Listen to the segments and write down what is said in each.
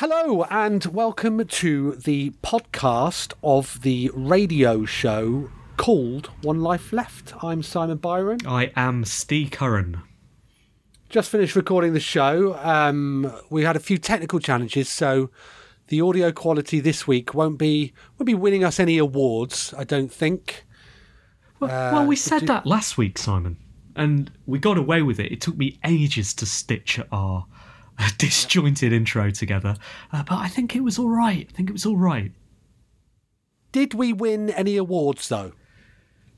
Hello and welcome to the podcast of the radio show called One Life Left. I'm Simon Byron. I am Steve Curran. Just finished recording the show. Um, we had a few technical challenges, so the audio quality this week won't be won't be winning us any awards. I don't think. Well, well we said that last week, Simon, and we got away with it. It took me ages to stitch our disjointed intro together, uh, but I think it was all right. I think it was all right. Did we win any awards though?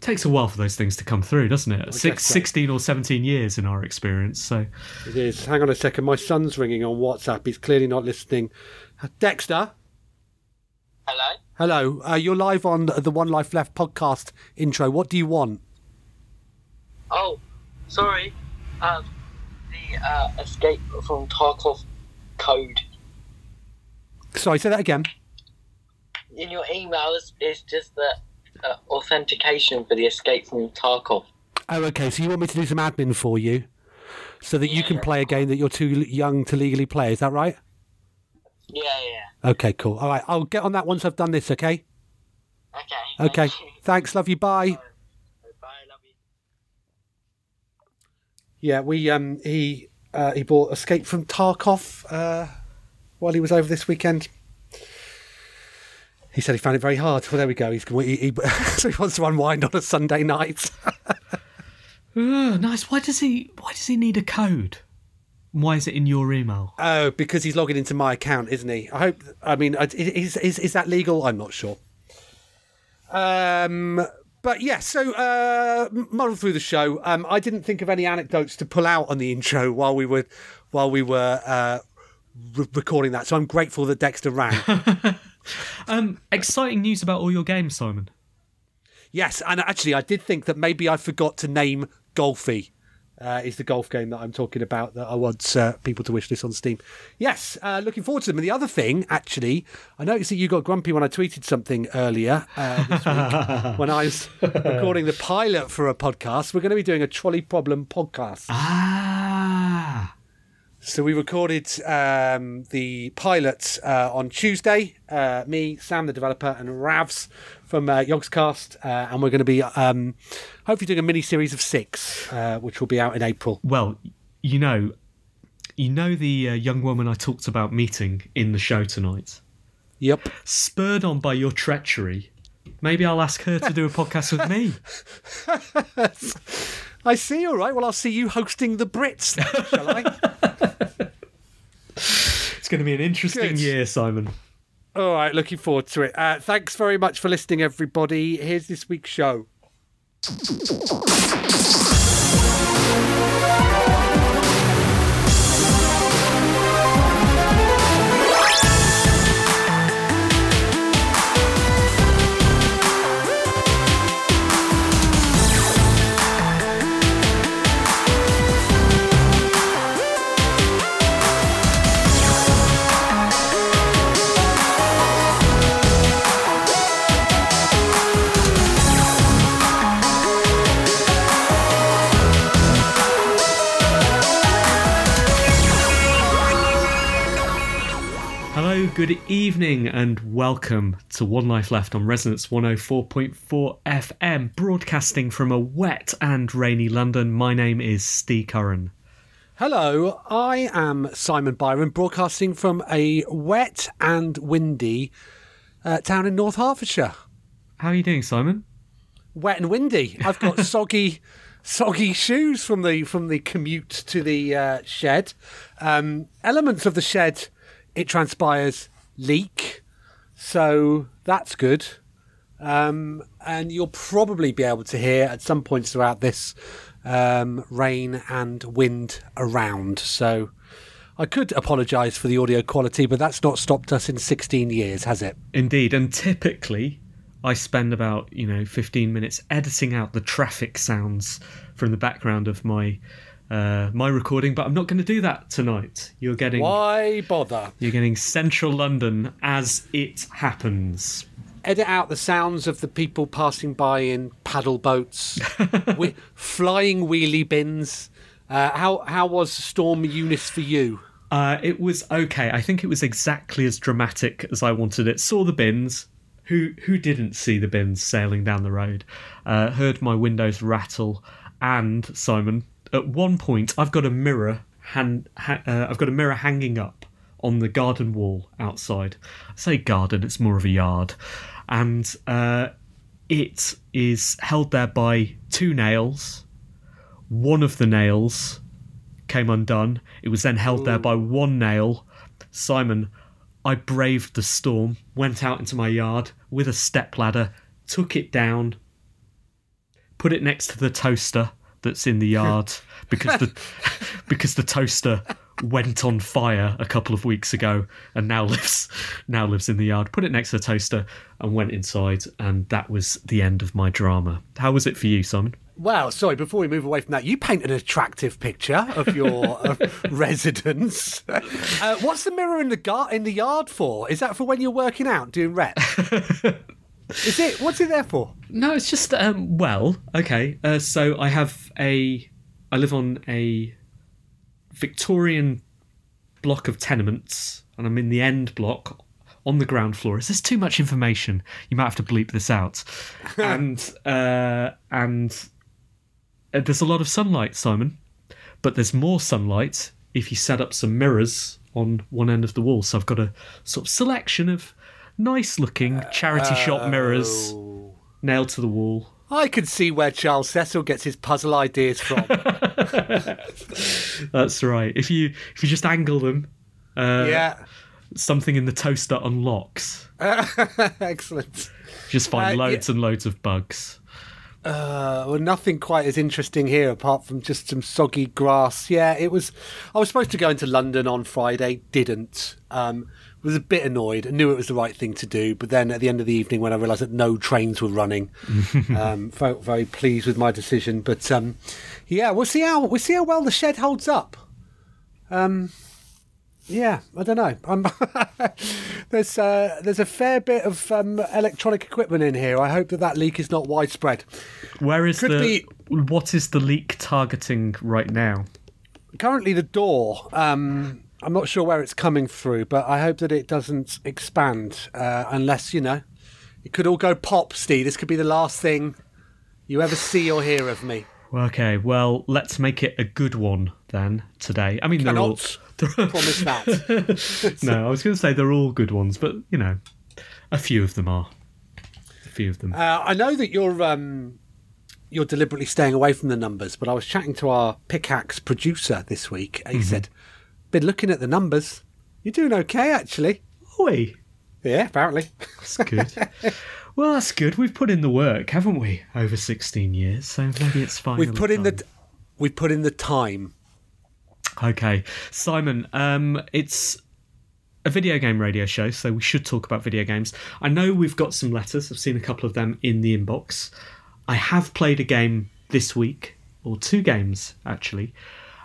takes a while for those things to come through, doesn't it? Six, 16 or 17 years in our experience. So it is. Hang on a second. My son's ringing on WhatsApp. He's clearly not listening. Dexter. Hello. Hello. Uh, you're live on the One Life Left podcast intro. What do you want? Oh, sorry. Um, the uh, escape from Tarkov code. Sorry, say that again. In your emails, it's just the uh, authentication for the escape from Tarkov. Oh, okay. So you want me to do some admin for you, so that you can play a game that you're too young to legally play. Is that right? Yeah, yeah. Okay, cool. All right, I'll get on that once I've done this. Okay. Okay. Okay. Thanks. Love you. Bye. Bye, love you. Yeah, we um he uh, he bought Escape from Tarkov uh, while he was over this weekend. He said he found it very hard. Well, there we go. He's he, he, so he wants to unwind on a Sunday night. Ugh, nice. Why does he? Why does he need a code? Why is it in your email? oh, because he's logging into my account, isn't he? I hope. I mean, is is is that legal? I'm not sure. Um, but yeah. So, uh, muddle through the show. Um, I didn't think of any anecdotes to pull out on the intro while we were while we were uh, re- recording that. So I'm grateful that Dexter rang. Um, exciting news about all your games, Simon. Yes, and actually, I did think that maybe I forgot to name Golfie. Uh, is the golf game that I'm talking about that I want uh, people to wish this on Steam. Yes, uh, looking forward to them. And the other thing, actually, I noticed that you got grumpy when I tweeted something earlier uh, this week when I was recording the pilot for a podcast. We're going to be doing a trolley problem podcast. Ah, So we recorded um, the pilot uh, on Tuesday. Uh, me, Sam, the developer, and Ravs from uh, Yogscast, uh, and we're going to be um, hopefully doing a mini series of six, uh, which will be out in April. well, you know, you know the uh, young woman I talked about meeting in the show tonight. Yep. Spurred on by your treachery, maybe I'll ask her to do a podcast with me. I see. All right. Well, I'll see you hosting the Brits, then, shall I? It's going to be an interesting Good. year, Simon. All right. Looking forward to it. Uh, thanks very much for listening, everybody. Here's this week's show. Good evening, and welcome to One Life Left on Resonance 104.4 FM, broadcasting from a wet and rainy London. My name is Steve Curran. Hello, I am Simon Byron, broadcasting from a wet and windy uh, town in North Hertfordshire. How are you doing, Simon? Wet and windy. I've got soggy, soggy shoes from the from the commute to the uh, shed. Um, elements of the shed, it transpires, leak, so that's good. Um, and you'll probably be able to hear at some points throughout this um, rain and wind around. So I could apologise for the audio quality, but that's not stopped us in 16 years, has it? Indeed, and typically I spend about you know 15 minutes editing out the traffic sounds from the background of my uh, my recording, but I'm not going to do that tonight. You're getting why bother? You're getting Central London as it happens edit out the sounds of the people passing by in paddle boats, flying wheelie bins. Uh, how how was Storm Eunice for you? Uh, it was okay. I think it was exactly as dramatic as I wanted it. Saw the bins. Who who didn't see the bins sailing down the road? Uh, heard my windows rattle, and Simon. At one point, I've got a mirror. Hand, ha- uh, I've got a mirror hanging up on the garden wall outside. I say garden, it's more of a yard and uh, it is held there by two nails. One of the nails came undone. It was then held Ooh. there by one nail. Simon, I braved the storm, went out into my yard with a stepladder, took it down, put it next to the toaster that's in the yard because the because the toaster went on fire a couple of weeks ago and now lives now lives in the yard. Put it next to the toaster and went inside, and that was the end of my drama. How was it for you, Simon? Well, sorry, before we move away from that, you paint an attractive picture of your uh, residence. Uh, what's the mirror in the gar- in the yard for? Is that for when you're working out, doing reps? Is it? What's it there for? No, it's just um, well, okay. Uh, so I have a, I live on a Victorian block of tenements, and I'm in the end block on the ground floor. Is this too much information? You might have to bleep this out. and uh, and uh, there's a lot of sunlight, Simon, but there's more sunlight if you set up some mirrors on one end of the wall. So I've got a sort of selection of nice-looking charity shop mirrors oh. nailed to the wall. I can see where Charles Cecil gets his puzzle ideas from. That's right. If you if you just angle them, uh, yeah, something in the toaster unlocks. Excellent. Just find uh, loads yeah. and loads of bugs. Uh, well, nothing quite as interesting here apart from just some soggy grass. Yeah, it was. I was supposed to go into London on Friday, didn't. Um, was a bit annoyed. I knew it was the right thing to do, but then at the end of the evening, when I realised that no trains were running, um, felt very pleased with my decision. But um, yeah, we'll see how we'll see how well the shed holds up. Um, yeah, I don't know. there's uh, there's a fair bit of um, electronic equipment in here. I hope that that leak is not widespread. Where is Could the be, what is the leak targeting right now? Currently, the door. Um, I'm not sure where it's coming through, but I hope that it doesn't expand uh, unless, you know, it could all go pop, Steve. This could be the last thing you ever see or hear of me. Okay, well, let's make it a good one then today. I mean, they're all. promise that. no, I was going to say they're all good ones, but, you know, a few of them are. A few of them. Uh, I know that you're. Um, you're deliberately staying away from the numbers, but I was chatting to our pickaxe producer this week. He mm-hmm. said, been looking at the numbers. You're doing okay, actually. Oi. Yeah, apparently. That's good. well, that's good. We've put in the work, haven't we? Over 16 years, so maybe it's fine. We've put in the we've put in the time. Okay, Simon. Um, it's a video game radio show, so we should talk about video games. I know we've got some letters. I've seen a couple of them in the inbox. I have played a game this week, or two games actually,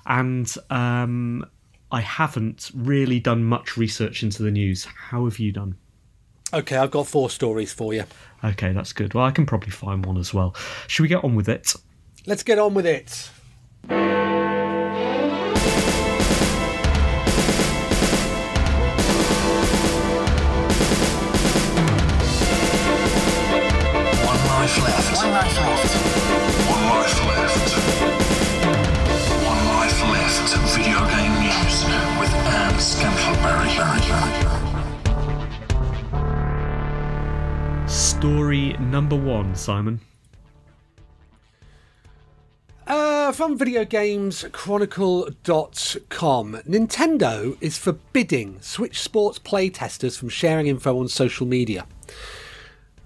and um, I haven't really done much research into the news. How have you done? Okay, I've got four stories for you. Okay, that's good. Well, I can probably find one as well. Should we get on with it? Let's get on with it. One life left. One life left. One life left. Story number one, Simon. Uh, from videogameschronicle.com, Nintendo is forbidding Switch Sports playtesters from sharing info on social media.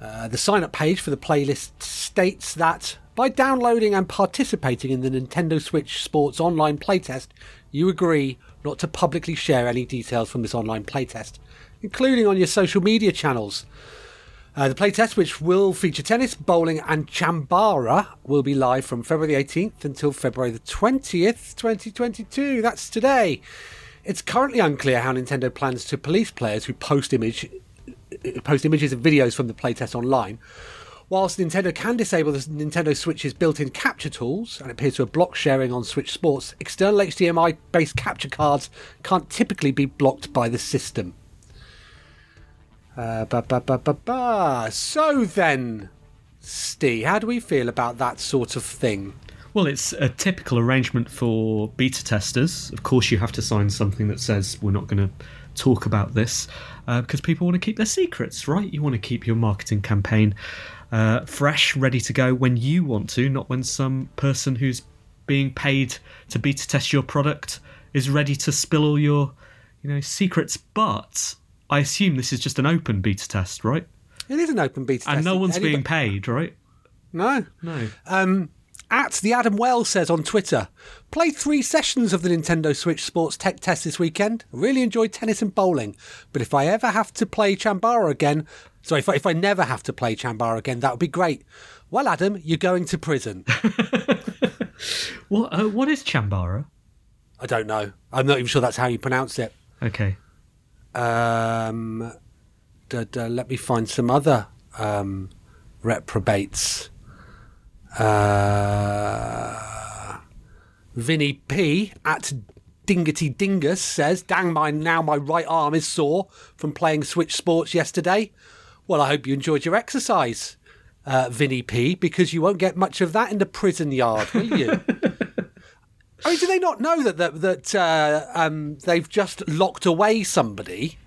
Uh, the sign up page for the playlist states that by downloading and participating in the Nintendo Switch Sports online playtest, you agree not to publicly share any details from this online playtest, including on your social media channels. Uh, the playtest, which will feature tennis, bowling, and chambara, will be live from February the 18th until February the 20th, 2022. That's today. It's currently unclear how Nintendo plans to police players who post image post images and videos from the playtest online. Whilst Nintendo can disable the Nintendo Switch's built-in capture tools and appears to have blocked sharing on Switch Sports, external HDMI-based capture cards can't typically be blocked by the system. Uh. So then, Steve, how do we feel about that sort of thing? Well, it's a typical arrangement for beta testers. Of course, you have to sign something that says we're not going to talk about this uh, because people want to keep their secrets, right? You want to keep your marketing campaign uh, fresh, ready to go when you want to, not when some person who's being paid to beta test your product is ready to spill all your, you know, secrets. But I assume this is just an open beta test, right? It is an open beta and test. And no one's Anybody- being paid, right? No. No. Um, at the Adam Wells says on Twitter, played three sessions of the Nintendo Switch Sports Tech Test this weekend. Really enjoyed tennis and bowling. But if I ever have to play Chambara again, sorry, if I, if I never have to play Chambara again, that would be great. Well, Adam, you're going to prison. What? Uh, what is Chambara? I don't know. I'm not even sure that's how you pronounce it. Okay. Um, da, da, let me find some other um, reprobates. Uh, Vinny P at Dingety Dingus says, "Dang my now my right arm is sore from playing Switch Sports yesterday." Well, I hope you enjoyed your exercise, uh, Vinny P, because you won't get much of that in the prison yard, will you? I mean, do they not know that that, that uh, um, they've just locked away somebody?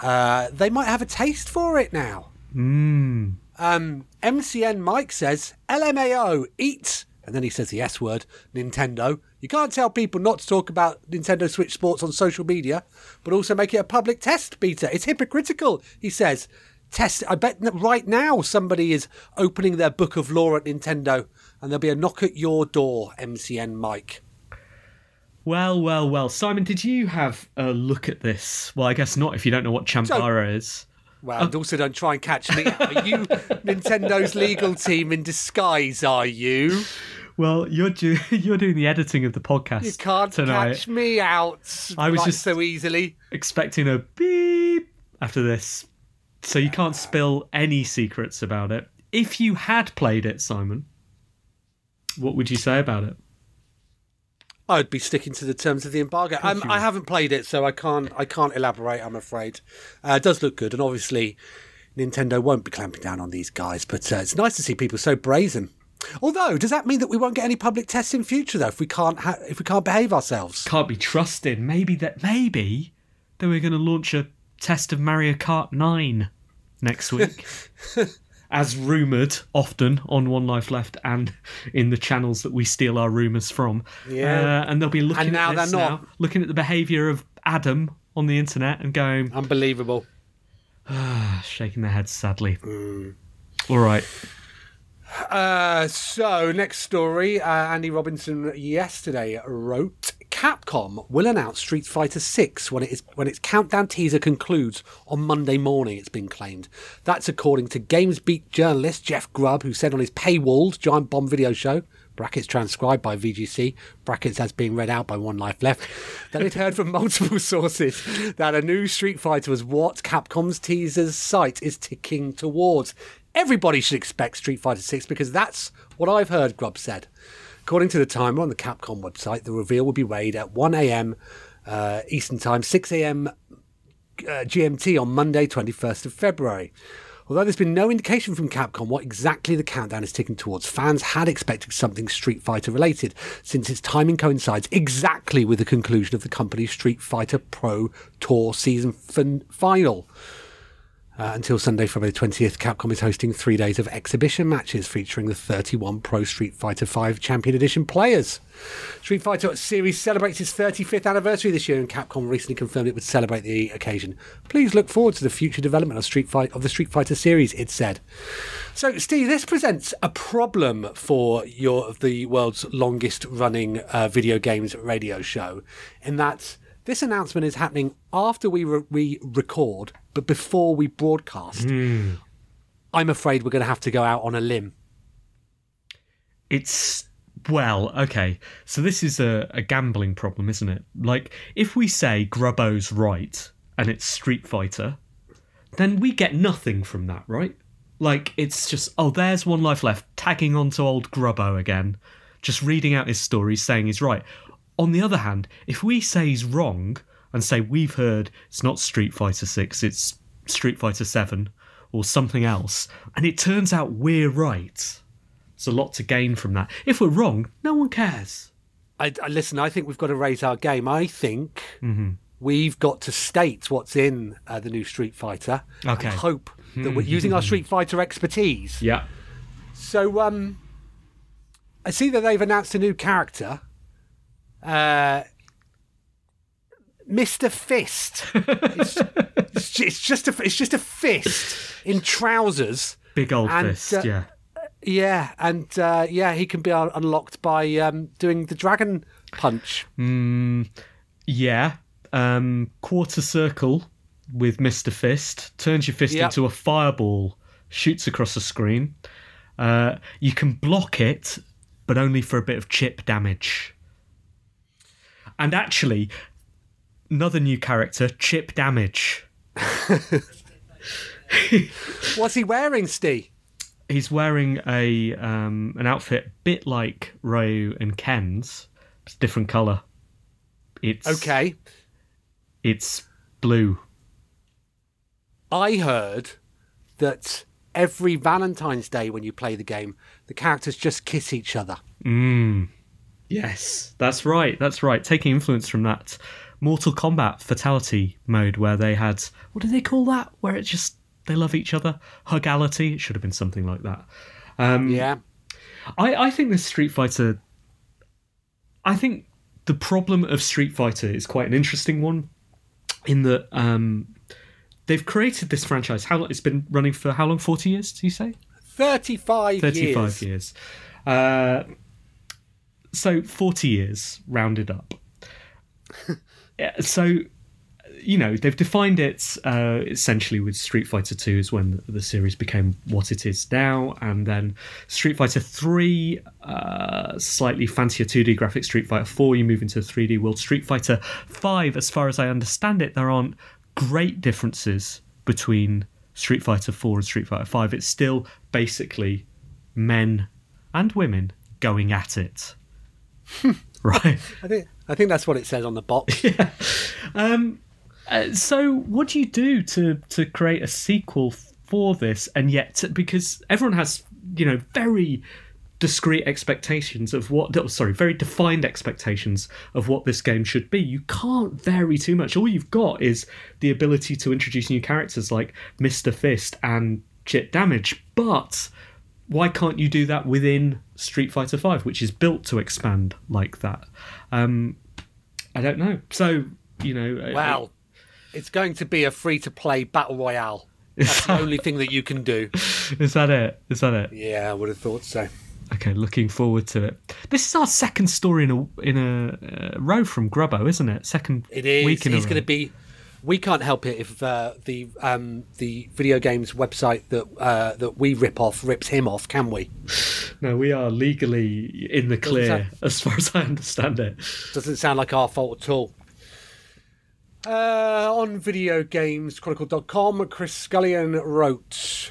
Uh, they might have a taste for it now. Hmm. Um, MCN Mike says, LMAO, eat, and then he says the S word, Nintendo. You can't tell people not to talk about Nintendo Switch Sports on social media, but also make it a public test beta. It's hypocritical, he says. Test. I bet that right now somebody is opening their book of law at Nintendo, and there'll be a knock at your door, MCN Mike. Well, well, well. Simon, did you have a look at this? Well, I guess not if you don't know what Chambara is. Well, and also don't try and catch me. Are you Nintendo's legal team in disguise? Are you? Well, you're do- you're doing the editing of the podcast You can't tonight. catch me out. I was like just- so easily. Expecting a beep after this, so you can't spill any secrets about it. If you had played it, Simon, what would you say about it? I'd be sticking to the terms of the embargo. Um, I haven't played it, so I can't. I can't elaborate. I'm afraid. Uh, it does look good, and obviously, Nintendo won't be clamping down on these guys. But uh, it's nice to see people so brazen. Although, does that mean that we won't get any public tests in future though? If we can't, ha- if we can't behave ourselves? Can't be trusted. Maybe that. Maybe they were going to launch a test of Mario Kart Nine next week. As rumoured often on One Life Left and in the channels that we steal our rumours from. Yeah. Uh, and they'll be looking And now at now, not. looking at the behaviour of Adam on the internet and going, Unbelievable. shaking their heads sadly. Mm. All right. Uh, so next story, uh, Andy Robinson yesterday wrote Capcom will announce Street Fighter 6 when it is when its countdown teaser concludes on Monday morning. It's been claimed. That's according to GamesBeat journalist Jeff Grubb, who said on his paywalled Giant Bomb video show. Brackets transcribed by VGC, brackets as being read out by One Life Left, that it heard from multiple sources that a new Street Fighter was what Capcom's teaser's site is ticking towards. Everybody should expect Street Fighter 6 because that's what I've heard, Grubb said. According to the timer on the Capcom website, the reveal will be made at 1am uh, Eastern Time, 6am uh, GMT on Monday, 21st of February. Although there's been no indication from Capcom what exactly the countdown is ticking towards, fans had expected something Street Fighter related, since its timing coincides exactly with the conclusion of the company's Street Fighter Pro Tour season fin- final. Uh, until Sunday, February 20th, Capcom is hosting three days of exhibition matches featuring the 31 Pro Street Fighter V Champion Edition players. Street Fighter series celebrates its 35th anniversary this year, and Capcom recently confirmed it would celebrate the occasion. Please look forward to the future development of Street Fight of the Street Fighter series, it said. So, Steve, this presents a problem for your the world's longest running uh, video games radio show, in that this announcement is happening after we re- we record, but before we broadcast. Hmm. I'm afraid we're going to have to go out on a limb. It's well, okay. So this is a, a gambling problem, isn't it? Like, if we say Grubbo's right and it's Street Fighter, then we get nothing from that, right? Like, it's just, oh, there's one life left, tagging onto old Grubbo again, just reading out his story, saying he's right. On the other hand, if we say he's wrong and say we've heard it's not Street Fighter 6, it's Street Fighter 7 or something else, and it turns out we're right, there's a lot to gain from that. If we're wrong, no one cares. I, I listen. I think we've got to raise our game. I think we've got to state what's in uh, the new Street Fighter. Okay. And hope that we're using our Street Fighter expertise. Yeah. So, um, I see that they've announced a new character, uh, Mister Fist. it's, it's it's just a it's just a fist in trousers. Big old And, fist, uh, yeah. Yeah, and uh, yeah, he can be un- unlocked by um, doing the dragon punch. Yeah. Um, quarter circle with Mr. Fist. Turns your fist Yep. into a fireball, shoots across the screen. Uh, you can block it, but only for a bit of chip damage. And actually, another new character, chip damage. What's he wearing, Steve? He's wearing a um, an outfit a bit like Ryu and Ken's, it's a different color. It's Okay, It's blue. I heard that every Valentine's Day when you play the game, the characters just kiss each other. Yes, that's right. That's right. Taking influence from that Mortal Kombat fatality mode where they had what do they call that? Where it just they love each other. Hugality. It should have been something like that. Um, Yeah, I, I think this Street Fighter. I think the problem of Street Fighter is quite an interesting one, in that um, they've created this franchise. How long- it's been running for? How long? Forty years? Do you say? thirty-five, 35 years. years. Uh, so 40 years rounded up. So, you know, they've defined it uh, essentially with Street Fighter 2 is when the series became what it is now, and then Street Fighter 3, uh, slightly fancier 2D graphics, Street Fighter 4, you move into 3D world. Street Fighter 5, as far as I understand it, there aren't great differences between Street Fighter 4 and Street Fighter 5. It's still basically men and women going at it. right. I think I think that's what it says on the box. Uh, so, what do you do to to create a sequel for this? And yet, because everyone has, you know, very discrete expectations of what, oh, sorry, very defined expectations of what this game should be. You can't vary too much. All you've got is the ability to introduce new characters like Mister Fist and Chip Damage, but why can't you do that within Street Fighter Five, which is built to expand like that? Um, I don't know. So you know, Well, it's going to be a free-to-play battle royale. That's the only thing that you can do. is that it? Is that it? Yeah, I would have thought so. Okay, looking forward to it. This is our second story in a in a uh, row from Grubbo, isn't it? Second It is. week in He's going to be. We can't help it if uh, the um, the video games website that uh, that we rip off rips him off, can we? No, we are legally in the clear, that- as far as I understand it. Doesn't sound like our fault at all. Uh, on videogameschronicle.com, Chris Scullion wrote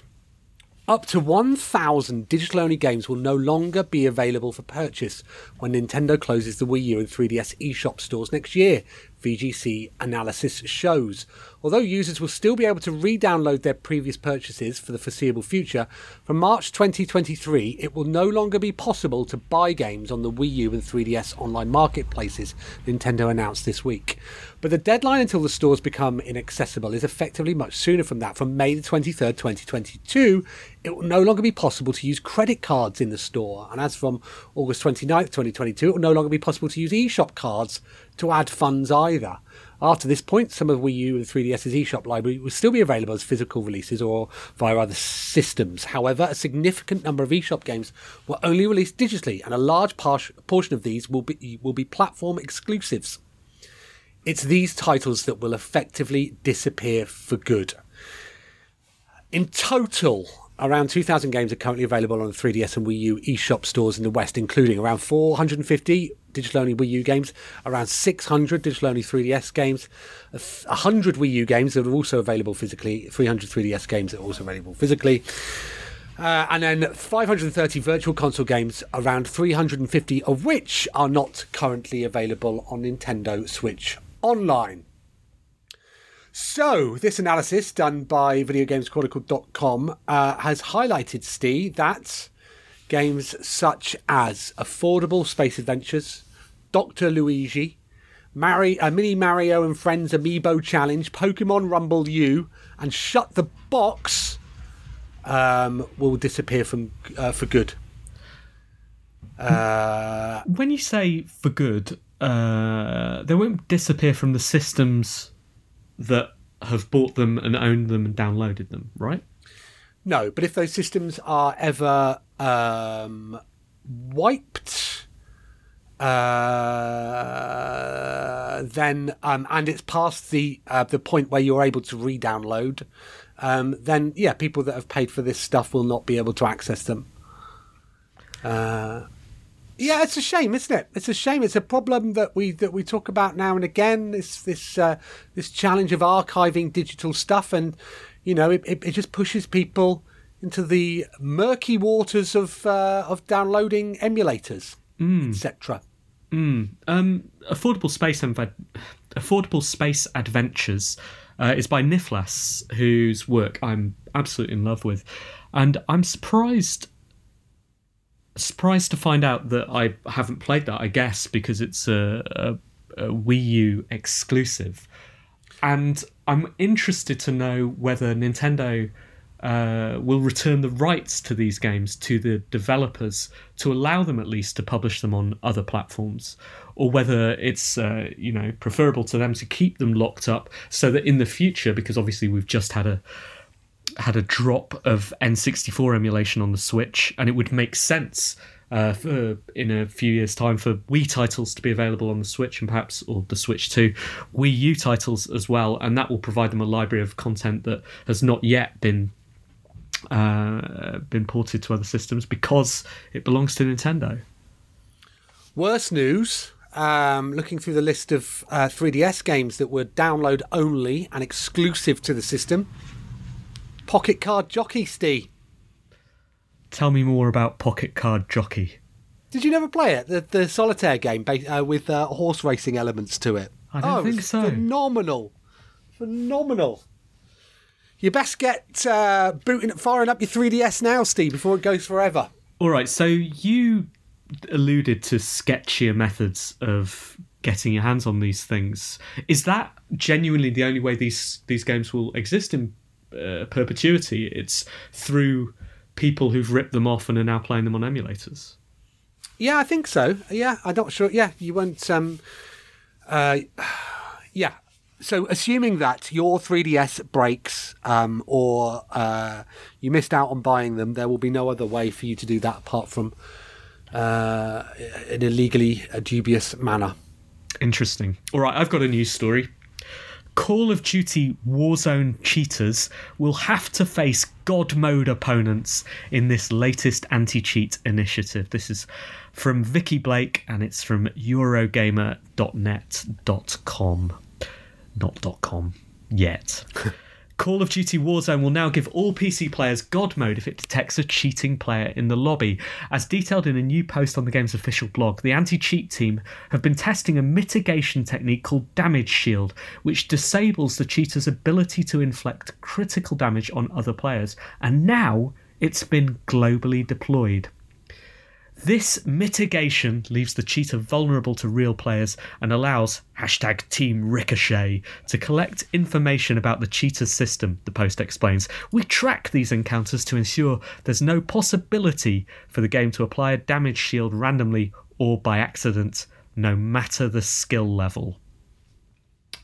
Up to 1,000 digital only games will no longer be available for purchase when Nintendo closes the Wii U and 3DS eShop stores next year. VGC analysis shows. Although users will still be able to re download their previous purchases for the foreseeable future, from March 2023 it will no longer be possible to buy games on the Wii U and 3DS online marketplaces, Nintendo announced this week. But the deadline until the stores become inaccessible is effectively much sooner from that. From May the 23rd, 2022, it will no longer be possible to use credit cards in the store. And as from August 29th, 2022, it will no longer be possible to use eShop cards to add funds either. After this point, some of Wii U and 3DS's eShop library will still be available as physical releases or via other systems. However, a significant number of eShop games were only released digitally, and a large portion of these will be will be platform exclusives. It's these titles that will effectively disappear for good. In total, Around 2,000 games are currently available on the 3DS and Wii U eShop stores in the West, including around 450 digital only Wii U games, around 600 digital only 3DS games, 100 Wii U games that are also available physically, 300 3DS games that are also available physically. Uh, and then 530 virtual console games, around 350 of which are not currently available on Nintendo Switch Online. So, this analysis done by VideoGamesChronicle.com uh, has highlighted, Steve, that games such as Affordable Space Adventures, Dr. Luigi, Mari- uh, Mini Mario and Friends Amiibo Challenge, Pokemon Rumble U, and Shut the Box um, will disappear from uh, for good. Uh, when you say for good, uh, they won't disappear from the systems that have bought them and owned them and downloaded them, right? No, but if those systems are ever um, wiped, uh, then um, and it's past the uh, the point where you're able to re-download, um, then yeah, people that have paid for this stuff will not be able to access them. Uh, yeah, it's a shame, isn't it? It's a shame. It's a problem that we that we talk about now and again. This this uh, this challenge of archiving digital stuff, and you know, it, it, it just pushes people into the murky waters of uh, of downloading emulators, mm. etc. Mm. Um, affordable space Adv- affordable space adventures uh, is by Nifflas, whose work I'm absolutely in love with, and I'm surprised surprised to find out that I haven't played that. I guess because it's a, a, a Wii U exclusive, and I'm interested to know whether Nintendo uh, will return the rights to these games to the developers to allow them at least to publish them on other platforms, or whether it's uh, you know preferable to them to keep them locked up so that in the future, because obviously we've just had a had a drop of N64 emulation on the Switch, and it would make sense uh, for, in a few years' time for Wii titles to be available on the Switch and perhaps or the Switch 2, Wii U titles as well, and that will provide them a library of content that has not yet been uh, been ported to other systems because it belongs to Nintendo. Worse news. Um, looking through the list of uh, 3DS games that were download only and exclusive to the system, Pocket Card Jockey, Steve. Tell me more about Pocket Card Jockey. Did you never play it? The, the solitaire game uh, with uh, horse racing elements to it. I don't oh, think so. Phenomenal, phenomenal. You best get uh, booting, firing up your 3DS now, Steve, before it goes forever. All right. So you alluded to sketchier methods of getting your hands on these things. Is that genuinely the only way these these games will exist in uh, perpetuity. It's through people who've ripped them off and are now playing them on emulators. Yeah, I think so. Yeah, I'm not sure. Yeah, you won't. Um, uh, yeah. So, assuming that your 3DS breaks um, or uh, you missed out on buying them, there will be no other way for you to do that apart from uh, in a legally dubious manner. Interesting. All right, I've got a news story. Call of Duty Warzone cheaters will have to face God mode opponents in this latest anti cheat initiative. This is from Vikki Blake and it's from Eurogamer.net.com. Not .com yet. Call of Duty Warzone will now give all PC players God mode if it detects a cheating player in the lobby. As detailed in a new post on the game's official blog, the anti cheat team have been testing a mitigation technique called Damage Shield, which disables the cheater's ability to inflict critical damage on other players, and now it's been globally deployed. This mitigation leaves the cheater vulnerable to real players and allows hashtag Team Ricochet to collect information about the cheater's system, the post explains. We track these encounters to ensure there's no possibility for the game to apply a damage shield randomly or by accident, no matter the skill level.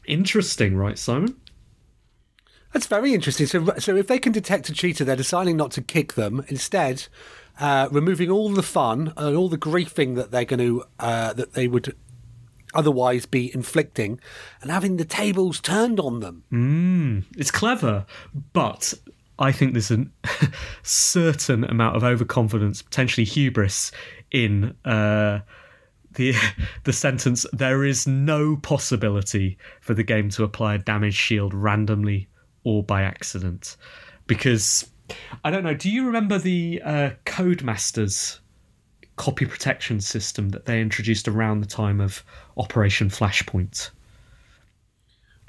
Interesting, right, Simon? That's very interesting. So, so if they can detect a cheater, they're deciding not to kick them. Instead, uh, removing all the fun and all the griefing that they're going to uh, that they would otherwise be inflicting, and having the tables turned on them. Mm, it's clever, but I think there's a certain amount of overconfidence, potentially hubris, in uh, the the sentence. There is no possibility for the game to apply a damage shield randomly or by accident, because I don't know. Do you remember the uh, Codemasters copy protection system that they introduced around the time of Operation Flashpoint?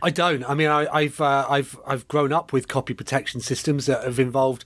I don't. I mean, I, have uh, I've I've grown up with copy protection systems that have involved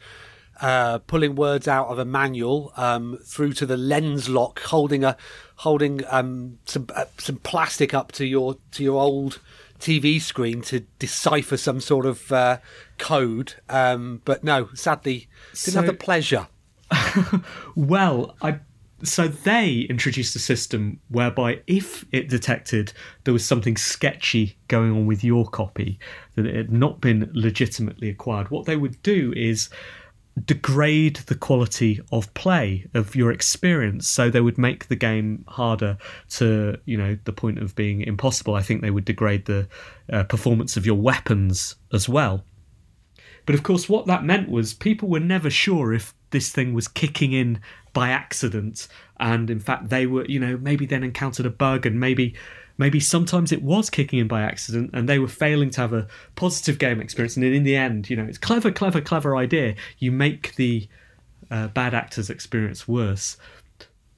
uh, pulling words out of a manual um, through to the lens lock, holding a holding um, some uh, some plastic up to your to your old TV screen to decipher some sort of uh, code. Um, but no, sadly, didn't so, have the pleasure. well, I so they introduced a system whereby if it detected there was something sketchy going on with your copy that it had not been legitimately acquired, what they would do is degrade the quality of play of your experience so they would make the game harder to you know the point of being impossible. I think they would degrade the uh, performance of your weapons as well. But of course what that meant was people were never sure if this thing was kicking in by accident. And in fact they were you know maybe then encountered a bug and maybe maybe sometimes it was kicking in by accident and they were failing to have a positive game experience. And in the end, you know, it's clever, clever, clever idea. You make the uh, bad actors' experience worse.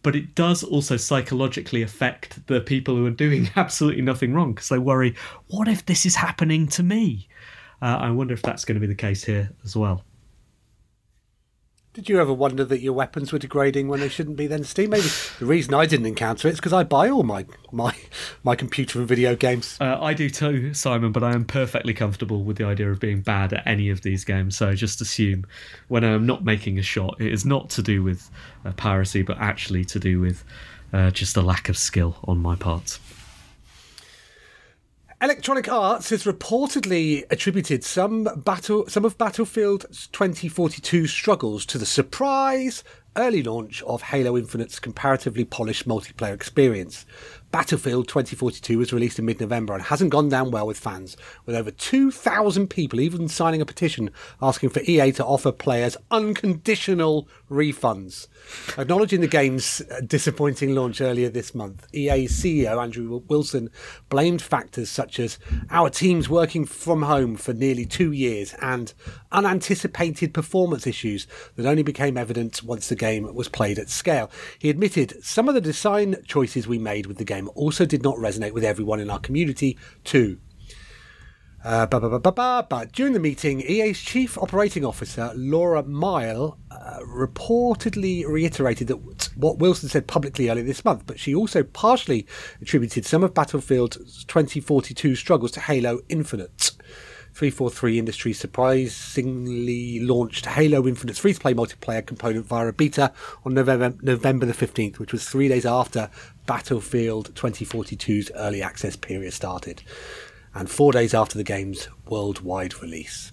But it does also psychologically affect the people who are doing absolutely nothing wrong because they worry, what if this is happening to me? Uh, I wonder if that's going to be the case here as well. Did you ever wonder that your weapons were degrading when they shouldn't be then, Steve? Maybe the reason I didn't encounter it is because I buy all my my my computer and video games. Uh, I do too, Simon, but I am perfectly comfortable with the idea of being bad at any of these games. So just assume when I'm not making a shot, it is not to do with uh, piracy, but actually to do with uh, just a lack of skill on my part. Electronic Arts has reportedly attributed some battle some of Battlefield 2042 struggles to the surprise early launch of Halo Infinite's comparatively polished multiplayer experience. Battlefield 2042 was released in mid November and hasn't gone down well with fans, with over 2,000 people even signing a petition asking for EA to offer players unconditional refunds. Acknowledging the game's uh, disappointing launch earlier this month, EA's CEO Andrew Wilson blamed factors such as our teams working from home for nearly two years and unanticipated performance issues that only became evident once the game was played at scale. He admitted some of the design choices we made with the game game also did not resonate with everyone in our community, too. Uh, bah, bah, bah, but during the meeting, EA's chief operating officer, Laura Miele, uh, reportedly reiterated that what Wilson said publicly earlier this month, but she also partially attributed some of Battlefield 2042 struggles to Halo Infinite. 343 Industries surprisingly launched Halo Infinite's free to play multiplayer component via a beta on November, November the 15th, which was three days after Battlefield 2042's early access period started, and four days after the game's worldwide release.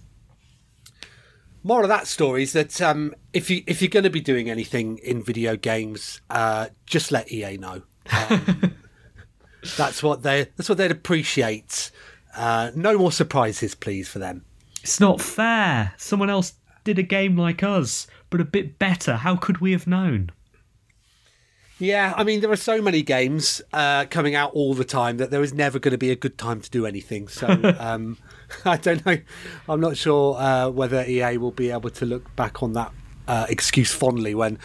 More of that story is that um, if you if you're going to be doing anything in video games, uh, just let EA know. Um, that's what they that's what they'd appreciate uh, no more surprises, please, for them. It's not fair. Someone else did a game like us, but a bit better. How could we have known? Yeah, I mean, there are so many games uh, coming out all the time that there is never going to be a good time to do anything. So um, I don't know. I'm not sure uh, whether EA will be able to look back on that uh, excuse fondly when,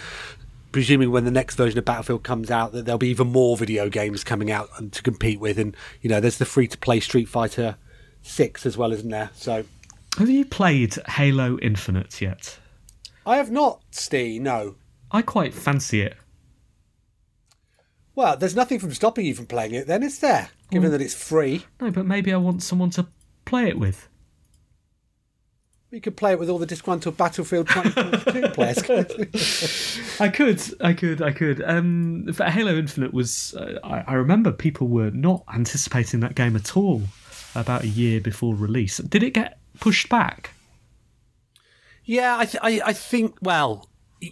presuming when the next version of Battlefield comes out, that there'll be even more video games coming out to compete with. And you know, there's the free to play Street Fighter Six as well, isn't there? So, have you played Halo Infinite yet? I have not, Steve. No. I quite fancy it. Well, there's nothing from stopping you from playing it, then, is there? Given mm. that it's free. No, but maybe I want someone to play it with. We could play it with all the disgruntled Battlefield 2042 players. I could, I could, I could. Um, Halo Infinite was. Uh, I, I, remember people were not anticipating that game at all about a year before release. Did it get pushed back? Yeah, I, th- I, I think. Well,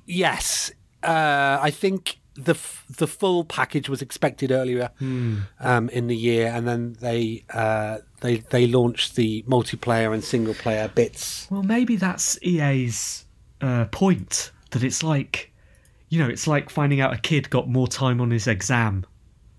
yes. Uh, I think the f- the full package was expected earlier hmm. um, in the year, and then they uh, they they launched the multiplayer and single player bits. Well, maybe that's EA's uh, point that it's like, you know, it's like finding out a kid got more time on his exam.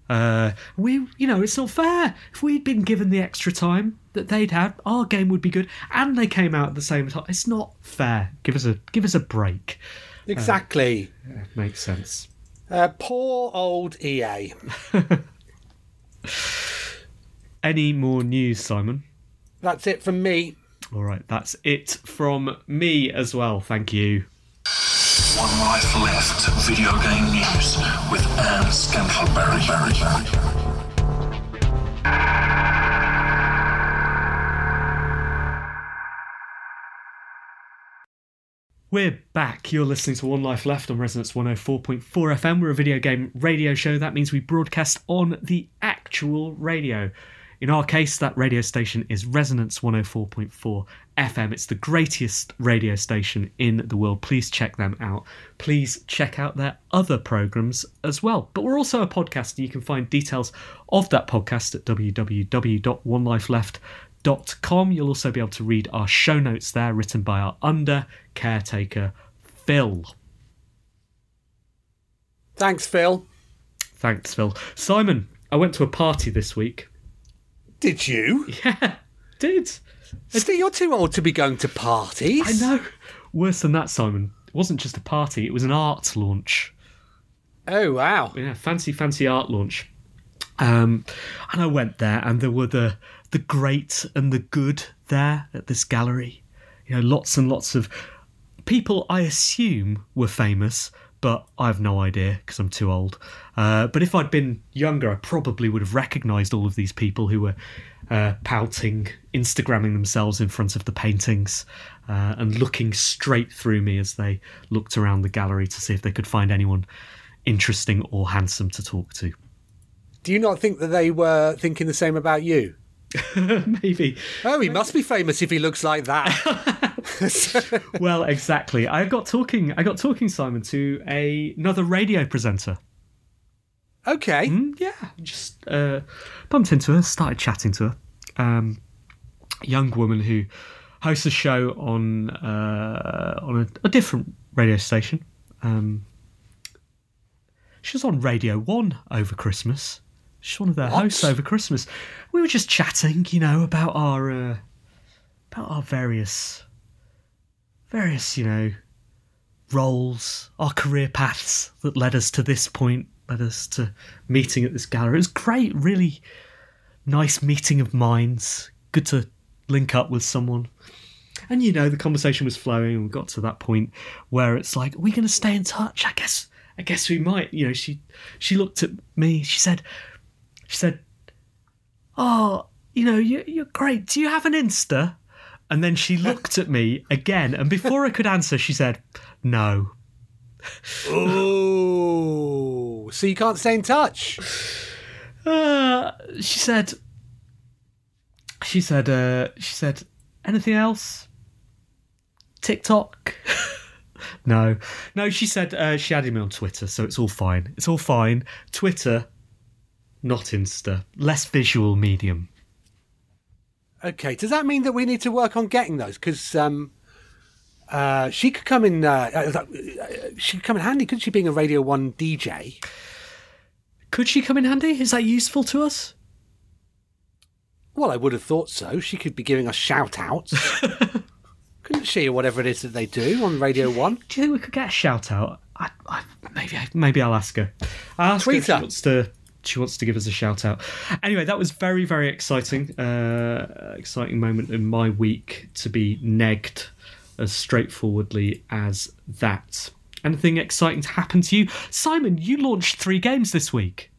Uh, we, you know, it's not fair. If we'd been given the extra time that they'd had, our game would be good, and they came out at the same time. It's not fair. Give us a give us a break. Exactly. Uh, yeah, makes sense. Uh, poor old EA. Any more news, Simon? That's it from me. All right, that's it from me as well. Thank you. One Life Left video game news with Anne Scantlebury. We're back. You're listening to One Life Left on Resonance 104.4 FM. We're a video game radio show. That means we broadcast on the actual radio. In our case, that radio station is Resonance 104.4 FM. It's the greatest radio station in the world. Please check them out. Please check out their other programs as well. But we're also a podcast, and you can find details of that podcast at www.onelifeleft.com Com. You'll also be able to read our show notes there, written by our under caretaker, Phil. Thanks, Phil. Thanks, Phil. Simon, I went to a party this week. Did you? Yeah, did. Steve, you're too old to be going to parties. I know. Worse than that, Simon. It wasn't just a party, it was an art launch. Oh, wow. Yeah, fancy, fancy art launch. Um, and I went there, and there were the the great and the good there at this gallery. You know, lots and lots of people I assume were famous, but I have no idea because I'm too old. Uh, but if I'd been younger, I probably would have recognised all of these people who were uh, pouting, Instagramming themselves in front of the paintings, uh, and looking straight through me as they looked around the gallery to see if they could find anyone interesting or handsome to talk to. Do you not think that they were thinking the same about you? Maybe. Oh, he must be famous if he looks like that. well, exactly. I got talking. I got talking, Simon, to a, another radio presenter. Okay. Mm, yeah, just uh, bumped into her, started chatting to her. Um, young woman who hosts a show on uh, on a, a, different radio station. Um, she was on Radio One over Christmas. One of their what? hosts over Christmas. We were just chatting, you know, about our uh, about our various various, you know, roles, our career paths that led us to this point, led us to meeting at this gallery. It was great, really nice meeting of minds. Good to link up with someone. And you know, the conversation was flowing and we got to that point where it's like, are we gonna stay in touch? I guess I guess we might. You know, she she looked at me, she said, she said, "Oh, you know, you, you're great. Do you have an Insta?" And then she looked at me again, and before I could answer, she said, "No." Oh, so you can't stay in touch. Uh, she said. She said. Uh, she said. Anything else? TikTok. no, no. She said uh, she added me on Twitter, so it's all fine. It's all fine. Twitter not Insta. Less visual medium. Okay, does that mean that we need to work on getting those? Because um, Uh, she could come in. Uh, uh, she could come in handy, couldn't she? Being a Radio One DJ. Could she come in handy? Is that useful to us? Well, I would have thought so. She could be giving us shout outs. couldn't she, or whatever it is that they do on Radio One? Do you think we could get a shout out? I, I, maybe, maybe I'll ask her. I'll ask Tweet her if she wants to. She wants to give us a shout out. Anyway, that was very, very exciting. Uh, exciting moment in my week to be negged as straightforwardly as that. Anything exciting to happen to you, Simon? You launched three games this week.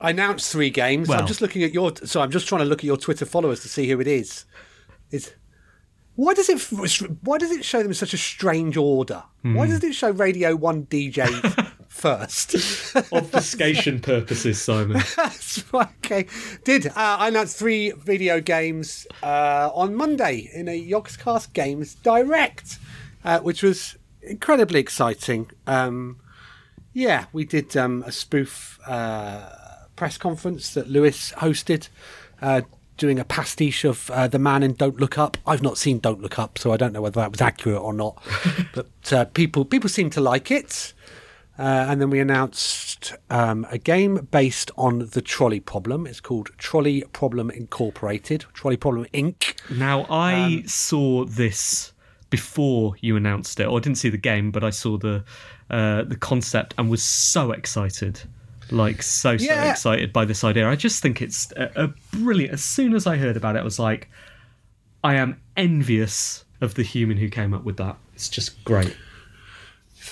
I announced three games. Well- I'm just looking at your. So I'm just trying to look at your Twitter followers to see who it is. Is why does it why does it show them in such a strange order? Why does it show Radio One DJs first? Obfuscation purposes, Simon. That's right, okay. Did uh, I announced three video games uh, on Monday in a Yogscast Games Direct, uh, which was incredibly exciting. Um, yeah, we did um, a spoof uh, press conference that Lewis hosted, uh, doing a pastiche of uh, the man in Don't Look Up. I've not seen Don't Look Up, so I don't know whether that was accurate or not. but uh, people people seem to like it. Uh, and then we announced um, a game based on the trolley problem. It's called Trolley Problem Incorporated, Trolley Problem Inc. Now, I Um, saw this before you announced it, or I didn't see the game, but I saw the uh, the concept and was so excited, like so so Yeah. excited by this idea. I just think it's a, a brilliant. As soon as I heard about it, I was like, I am envious of the human who came up with that. It's just great.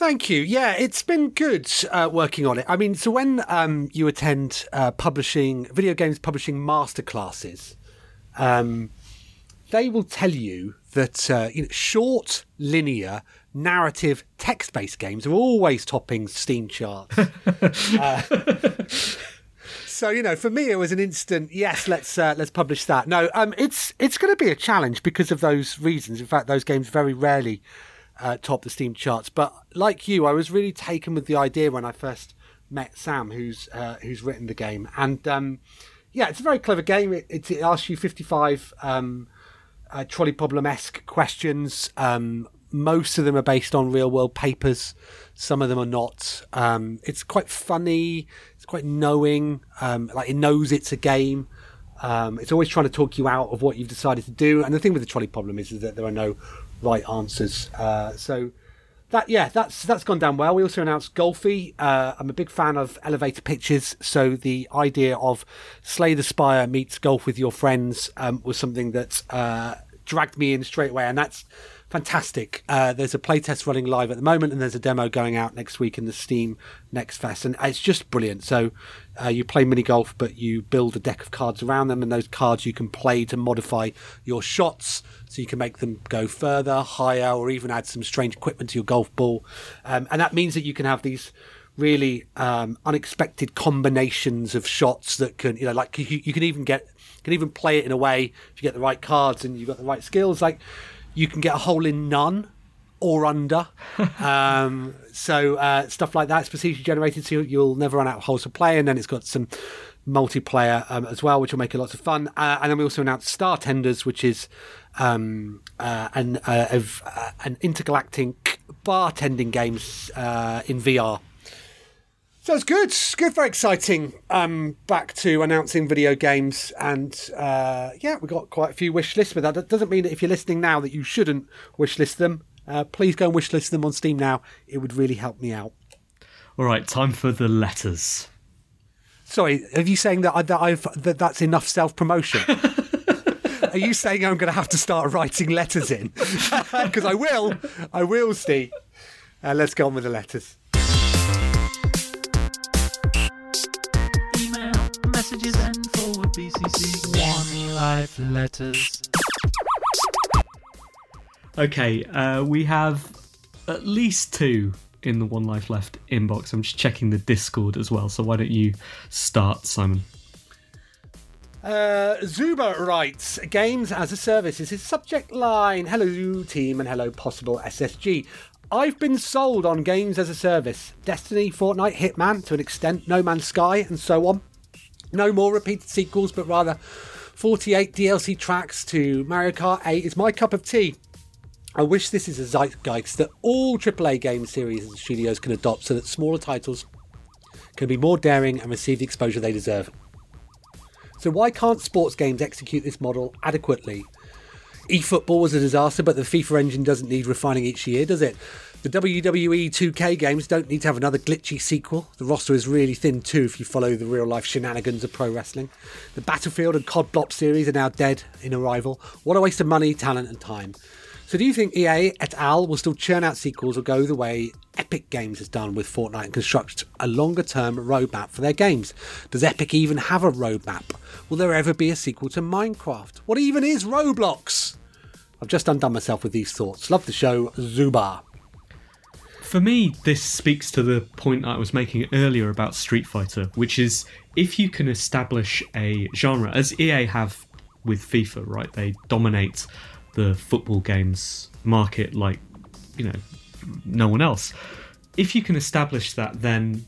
Thank you. Yeah, it's been good uh, working on it. I mean, so when um, you attend uh, publishing video games publishing masterclasses, um, they will tell you that uh, you know, short, linear, narrative, text-based games are always topping Steam charts. Uh, so you know, for me, it was an instant yes. Let's uh, let's publish that. No, um, it's it's going to be a challenge because of those reasons. In fact, those games very rarely uh, top the Steam charts. But like you, I was really taken with the idea when I first met Sam, who's uh, who's written the game, and um, yeah, it's a very clever game. It, it, it asks you fifty-five um, uh, trolley problem esque questions. Um, most of them are based on real world papers. Some of them are not. Um, it's quite funny. It's quite knowing. Um, like it knows it's a game. Um, it's always trying to talk you out of what you've decided to do. And the thing with the trolley problem is, is that there are no right answers. Uh, so that yeah, that's that's gone down well. We also announced Golfie. Uh, I'm a big fan of elevator pitches, so the idea of Slay the Spire meets golf with your friends um, was something that uh, dragged me in straight away, and that's fantastic. Uh, there's a playtest running live at the moment, and there's a demo going out next week in the Steam Next Fest, and it's just brilliant. So uh, you play mini golf, but you build a deck of cards around them, and those cards you can play to modify your shots, so you can make them go further, higher, or even add some strange equipment to your golf ball, um, and that means that you can have these really um, unexpected combinations of shots that can, you know, like you, you can even get can even play it in a way if you get the right cards and you've got the right skills, like you can get a hole in none or under. um, so uh, stuff like that, it's procedurally generated, so you'll never run out of holes to play. And then it's got some multiplayer um, as well, which will make it lots of fun. Uh, and then we also announced Startenders, which is um, uh, an uh, of, uh, an intergalactic bartending games uh, in VR. So it's good, It's good, very exciting. Um, back to announcing video games, and uh, yeah, we got quite a few wish lists. But that doesn't mean that if you're listening now that you shouldn't wish list them. Uh, please go and wish list them on Steam now. It would really help me out. All right, time for the letters. Sorry, are you saying that, I, that I've that that's enough self promotion? are you saying I'm going to have to start writing letters in? Because I will, I will, Steve. Uh, let's go on with the letters. Forward BCC one life letters. Okay, uh, we have at least two in the One Life Left inbox. I'm just checking the Discord as well, so why don't you start, Simon? Uh, Zuba writes, Games as a Service is his subject line. Hello, team, and hello, possible SSG. I've been sold on Games as a Service. Destiny, Fortnite, Hitman, to an extent, No Man's Sky, and so on. No more repeated sequels, but rather 48 DLC tracks to Mario Kart 8 is my cup of tea. I wish this is a zeitgeist that all AAA game series and studios can adopt so that smaller titles can be more daring and receive the exposure they deserve. So, why can't sports games execute this model adequately? eFootball was a disaster, but the FIFA engine doesn't need refining each year, does it? The WWE 2K games don't need to have another glitchy sequel. The roster is really thin too if you follow the real life shenanigans of pro wrestling. The Battlefield and COD Block series are now dead in arrival. What a waste of money, talent, and time. So, do you think EA et al. will still churn out sequels or go the way Epic Games has done with Fortnite and construct a longer term roadmap for their games? Does Epic even have a roadmap? Will there ever be a sequel to Minecraft? What even is Roblox? I've just undone myself with these thoughts. Love the show, Zubar. For me, this speaks to the point I was making earlier about Street Fighter, which is if you can establish a genre, as EA have with FIFA, right? They dominate the football games market like, you know, no one else. If you can establish that, then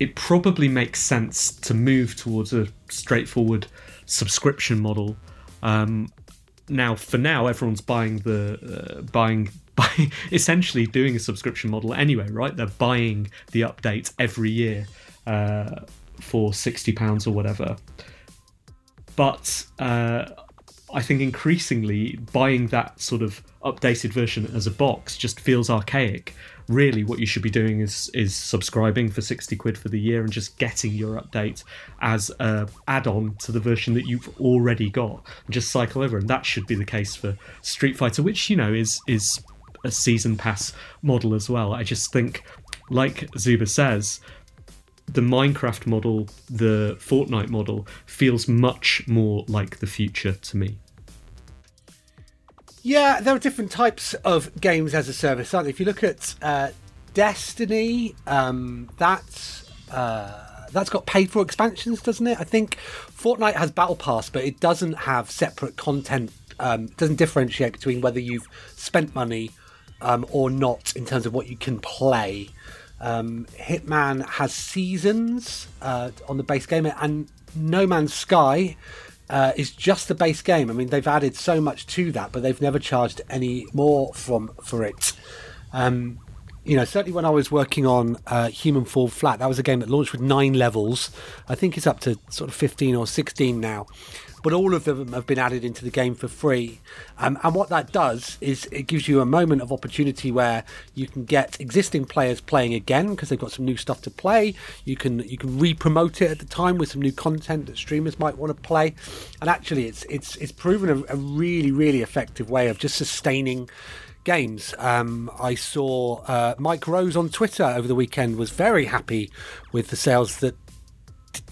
it probably makes sense to move towards a straightforward subscription model. Um, now, for now, everyone's buying the uh, buying by essentially doing a subscription model anyway, right? They're buying the update every year uh, for sixty pounds or whatever. But uh, I think increasingly buying that sort of updated version as a box just feels archaic. Really, what you should be doing is is subscribing for sixty quid for the year and just getting your update as a add-on to the version that you've already got, and just cycle over. And that should be the case for Street Fighter, which you know is is a season pass model as well. I just think, like Zuba says, the Minecraft model, the Fortnite model, feels much more like the future to me. Yeah, there are different types of games as a service, aren't? If you look at uh, Destiny, um, that's uh, that's got paid for expansions, doesn't it? I think Fortnite has Battle Pass, but it doesn't have separate content. Um, doesn't differentiate between whether you've spent money um, or not in terms of what you can play. Um, Hitman has seasons uh, on the base game, and No Man's Sky uh, is just the base game. I mean, they've added so much to that, but they've never charged any more from for it. Um, you know, certainly when I was working on uh, Human Fall Flat, that was a game that launched with nine levels. I think it's up to sort of 15 or 16 now but all of them have been added into the game for free. Um, and what that does is it gives you a moment of opportunity where you can get existing players playing again because they've got some new stuff to play. You can you can re-promote it at the time with some new content that streamers might want to play. And actually, it's it's it's proven a, a really really effective way of just sustaining games. Um, I saw uh, Mike Rose on Twitter over the weekend was very happy with the sales that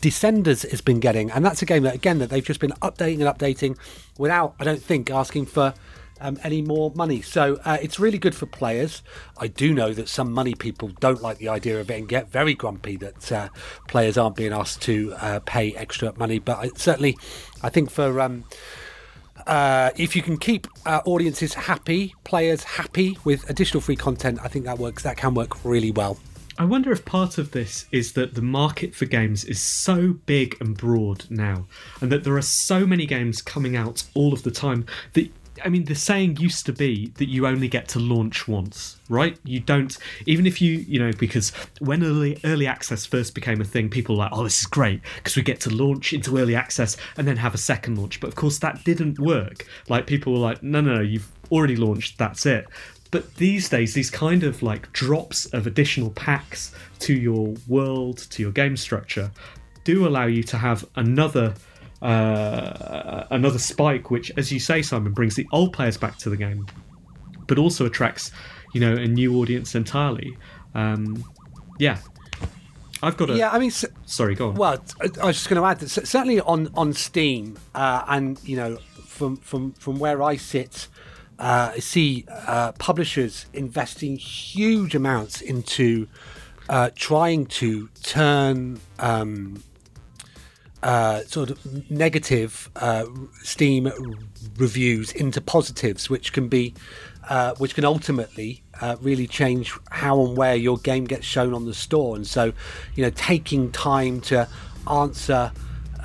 Descenders has been getting, and that's a game that again that they've just been updating and updating without, I don't think, asking for um, any more money. So uh, it's really good for players. I do know that some money people don't like the idea of it and get very grumpy that uh, players aren't being asked to uh, pay extra money. But certainly, I think for um, uh, if you can keep uh, audiences happy, players happy with additional free content, I think that works. That can work really well. I wonder if part of this is that the market for games is so big and broad now, and that there are so many games coming out all of the time that I mean, the saying used to be that you only get to launch once, right? You don't, even if you, you know, because when early early access first became a thing, people were like, oh, this is great because we get to launch into early access and then have a second launch. But of course, that didn't work. Like people were like, no, no, no, you've already launched, that's it. But these days, these kind of like drops of additional packs to your world, to your game structure, do allow you to have another uh, another spike, which, as you say, Simon, brings the old players back to the game, but also attracts you know a new audience entirely. Um, yeah, I've got a. Yeah, I mean, sorry, go on. Well, I was just going to add that certainly on on Steam, uh, and you know, from from from where I sit, uh, see uh, publishers investing huge amounts into uh, trying to turn um, uh, sort of negative uh, Steam reviews into positives, which can be, uh, which can ultimately really change how and where your game gets shown on the store. And so, you know, taking time to answer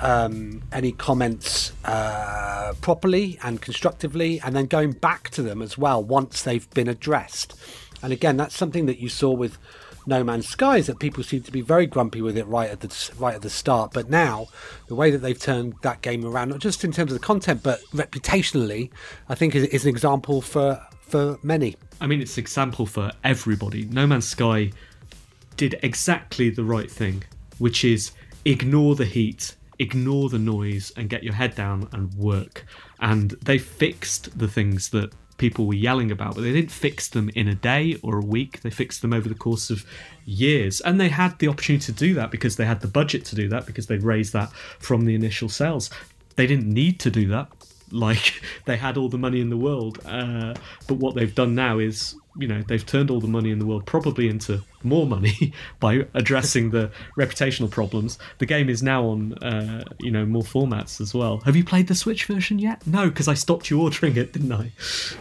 um, any comments uh, properly and constructively, and then going back to them as well once they've been addressed. And again, that's something that you saw with No Man's Sky is that people seem to be very grumpy with it right at the right at the start. But now, the way that they've turned that game around, not just in terms of the content, but reputationally, I think is, is an example for for many. I mean, it's an example for everybody. No Man's Sky did exactly the right thing, which is ignore the heat, ignore the noise, and get your head down and work. And they fixed the things that people were yelling about, but they didn't fix them in a day or a week. They fixed them over the course of years. And they had the opportunity to do that because they had the budget to do that, because they raised that from the initial sales. They didn't need to do that. Like they had all the money in the world, uh, but what they've done now is, you know, they've turned all the money in the world probably into more money by addressing the reputational problems. The game is now on, uh, you know, more formats as well. Have you played the Switch version yet? No, because I stopped you ordering it, didn't I?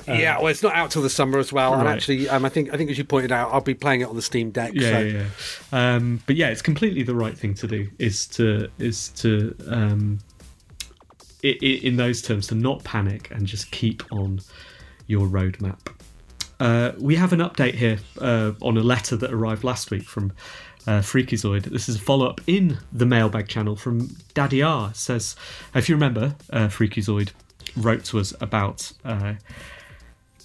Uh, yeah, well, it's not out till the summer as well. And Right. actually, um, I think I think as you pointed out, I'll be playing it on the Steam Deck. yeah, so. yeah, yeah. Um, but yeah, it's completely the right thing to do. Is to is to um, in those terms to not panic and just keep on your roadmap. Uh, we have an update here uh, on a letter that arrived last week from uh, Freakazoid. This is a follow up in the mailbag channel from Daddy R. It says, if you remember, uh, Freakazoid wrote to us about uh,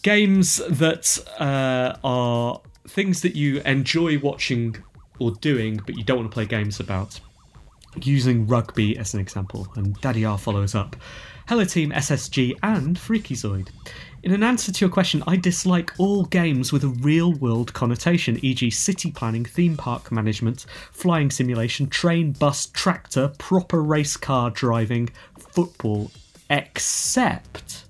games that uh, are things that you enjoy watching or doing, but you don't want to play games about. Using rugby as an example, and Daddy R follows up. Hello, Team SSG and Freakazoid. In an answer to your question, I dislike all games with a real world connotation, e.g., city planning, theme park management, flying simulation, train, bus, tractor, proper race car driving, football, except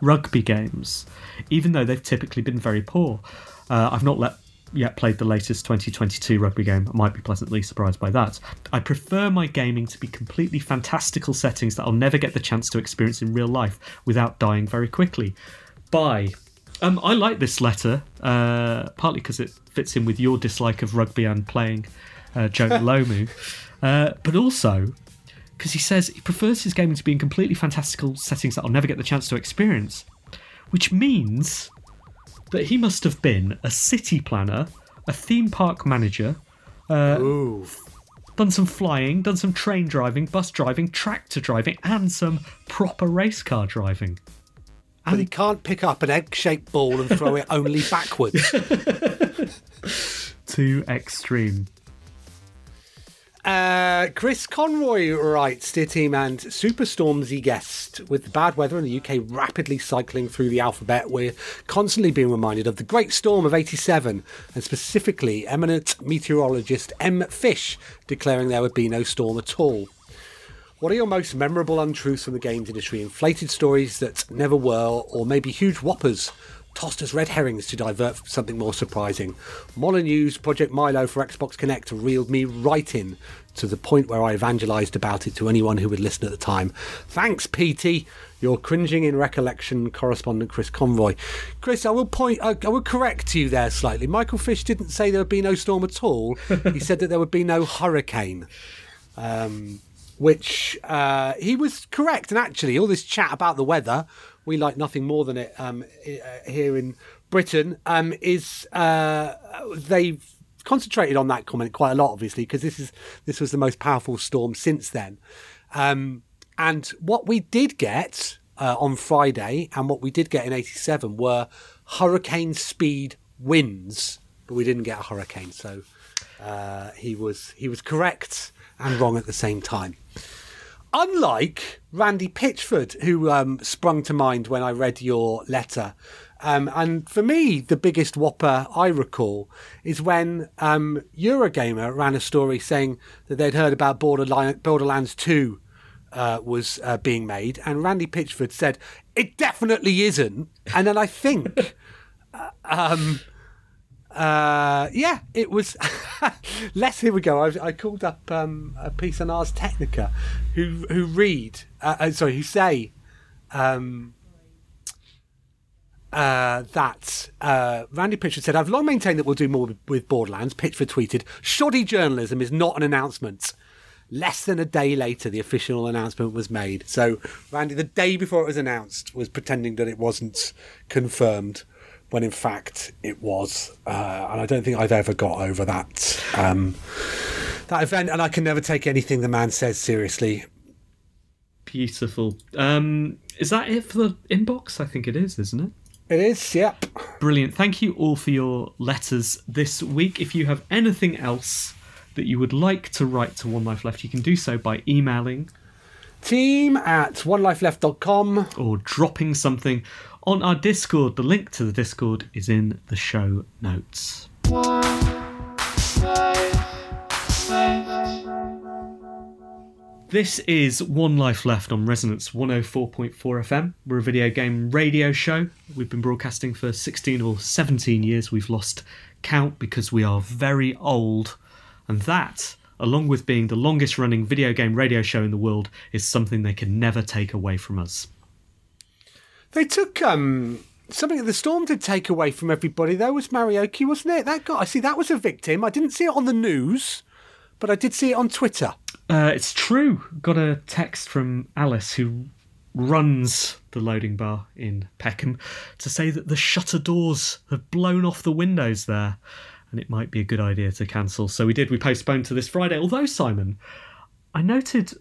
rugby games, even though they've typically been very poor. Uh, I've not let, yet played the latest 2022 rugby game. I might be pleasantly surprised by that. I prefer my gaming to be completely fantastical settings that I'll never get the chance to experience in real life without dying very quickly. Bye. Um, I like this letter, uh, partly because it fits in with your dislike of rugby and playing uh, Joe Lomu, uh, but also because he says he prefers his gaming to be in completely fantastical settings that I'll never get the chance to experience, which means that he must have been a city planner, a theme park manager, uh, done some flying, done some train driving, bus driving, tractor driving, and some proper race car driving. But he can't pick up an egg-shaped ball and throw it only backwards. Too extreme. Uh, Chris Conroy writes, Dear team and Superstormsy guest, with the bad weather in the UK rapidly cycling through the alphabet, we're constantly being reminded of the Great Storm of 87, and specifically eminent meteorologist M. Fish declaring there would be no storm at all. What are your most memorable untruths from the games industry? Inflated stories that never were, or maybe huge whoppers tossed as red herrings to divert from something more surprising. Molyneux's Project Milo for Xbox Kinect reeled me right in to the point where I evangelized about it to anyone who would listen at the time. Thanks, PT. Your cringing in recollection correspondent Chris Conroy. Chris, I will point, I, I will correct you there slightly. Michael Fish didn't say there would be no storm at all. he said that there would be no hurricane. Um, which uh, he was correct. And actually, all this chat about the weather, we like nothing more than it um, uh, here in Britain, um, is uh, they've concentrated on that comment quite a lot, obviously, because this is this was the most powerful storm since then. Um, and what we did get uh, on Friday, and what we did get in '87, were hurricane speed winds, but we didn't get a hurricane. So uh, he was he was correct and wrong at the same time. Unlike Randy Pitchford, who um, sprung to mind when I read your letter. Um, and for me, the biggest whopper I recall is when um, Eurogamer ran a story saying that they'd heard about Borderline, Borderlands 2 uh, was uh, being made, and Randy Pitchford said, It definitely isn't. And then I think. uh, um, uh, yeah, it was. Let's here we go. I, I called up um, a piece on Ars Technica, who who read, uh, uh, sorry, who say, um, uh, that uh, Randy Pitchford said, "I've long maintained that we'll do more with, with Borderlands." Pitchford tweeted, "Shoddy journalism is not an announcement." less than a day later, the official announcement was made. So Randy, the day before it was announced, was pretending that it wasn't confirmed, when in fact it was. Uh, and I don't think I've ever got over that um, that event. And I can never take anything the man says seriously. Beautiful. Um, is that it for the inbox? I think it is, isn't it? It is, yep. Brilliant. Thank you all for your letters this week. If you have anything else that you would like to write to One Life Left, you can do so by emailing Team at onelifeleft.com. or dropping something on our Discord. The link to the Discord is in the show notes. This is One Life Left on Resonance 104.4 FM. We're a video game radio show. We've been broadcasting for 16 or 17 years. We've lost count because we are very old. And that, along with being the longest running video game radio show in the world, is something they can never take away from us. They took um, something that the storm did take away from everybody, though, was Marioke, wasn't it? That guy, I see that was a victim. I didn't see it on the news, but I did see it on Twitter. Uh, it's true. Got a text from Alice who runs the loading bar in Peckham to say that the shutter doors have blown off the windows there and it might be a good idea to cancel. So we did. We postponed to this Friday. Although, Simon, I noted,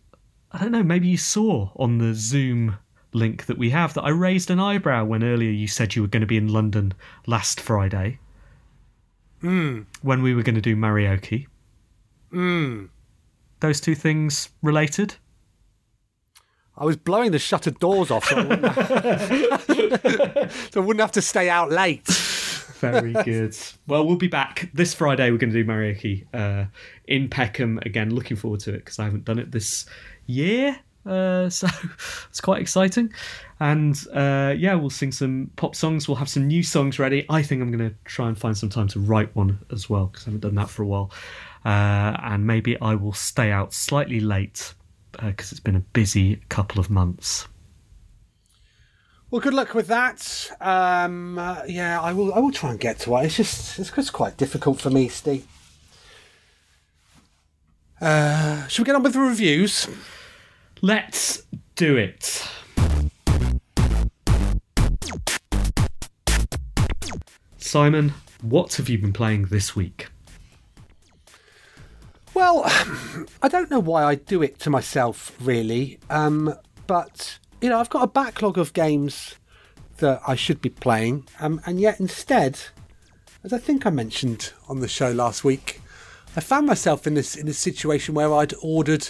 I don't know, maybe you saw on the Zoom link that we have that I raised an eyebrow when earlier you said you were going to be in London last Friday. When we were going to do Marioke. Hmm. Those two things related? I was blowing the shutter doors off so I wouldn't have, so I wouldn't have to stay out late. Very good. Well, we'll be back this Friday. We're going to do Marioke uh, in Peckham again. Looking forward to it because I haven't done it this year. Uh, so it's quite exciting. And uh, yeah, we'll sing some pop songs. We'll have some new songs ready. I think I'm going to try and find some time to write one as well because I haven't done that for a while. Uh, and maybe I will stay out slightly late because it's been a busy couple of months. Well, good luck with that. Um, uh, yeah, I will. I will try and get to it. It's just it's just quite difficult for me, Steve. Uh, should we get on with the reviews? Let's do it. Simon, what have you been playing this week? Well, I don't know why I do it to myself, really. Um, but you know, I've got a backlog of games that I should be playing, um, and yet instead, as I think I mentioned on the show last week, I found myself in this in a situation where I'd ordered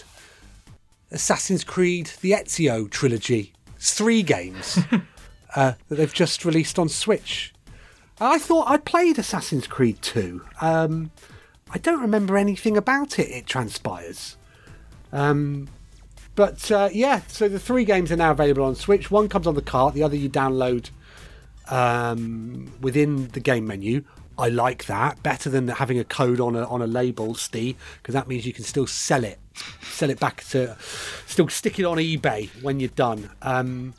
Assassin's Creed: The Ezio trilogy. It's three games uh, that they've just released on Switch. I thought I'd played Assassin's Creed 2. Um, I don't remember anything about it, it transpires. Um, but uh, yeah, so the three games are now available on Switch. One comes on the cart, the other you download um, within the game menu. I like that better than having a code on a on a label, Steve, because that means you can still sell it, sell it back to, still stick it on eBay when you're done. Um,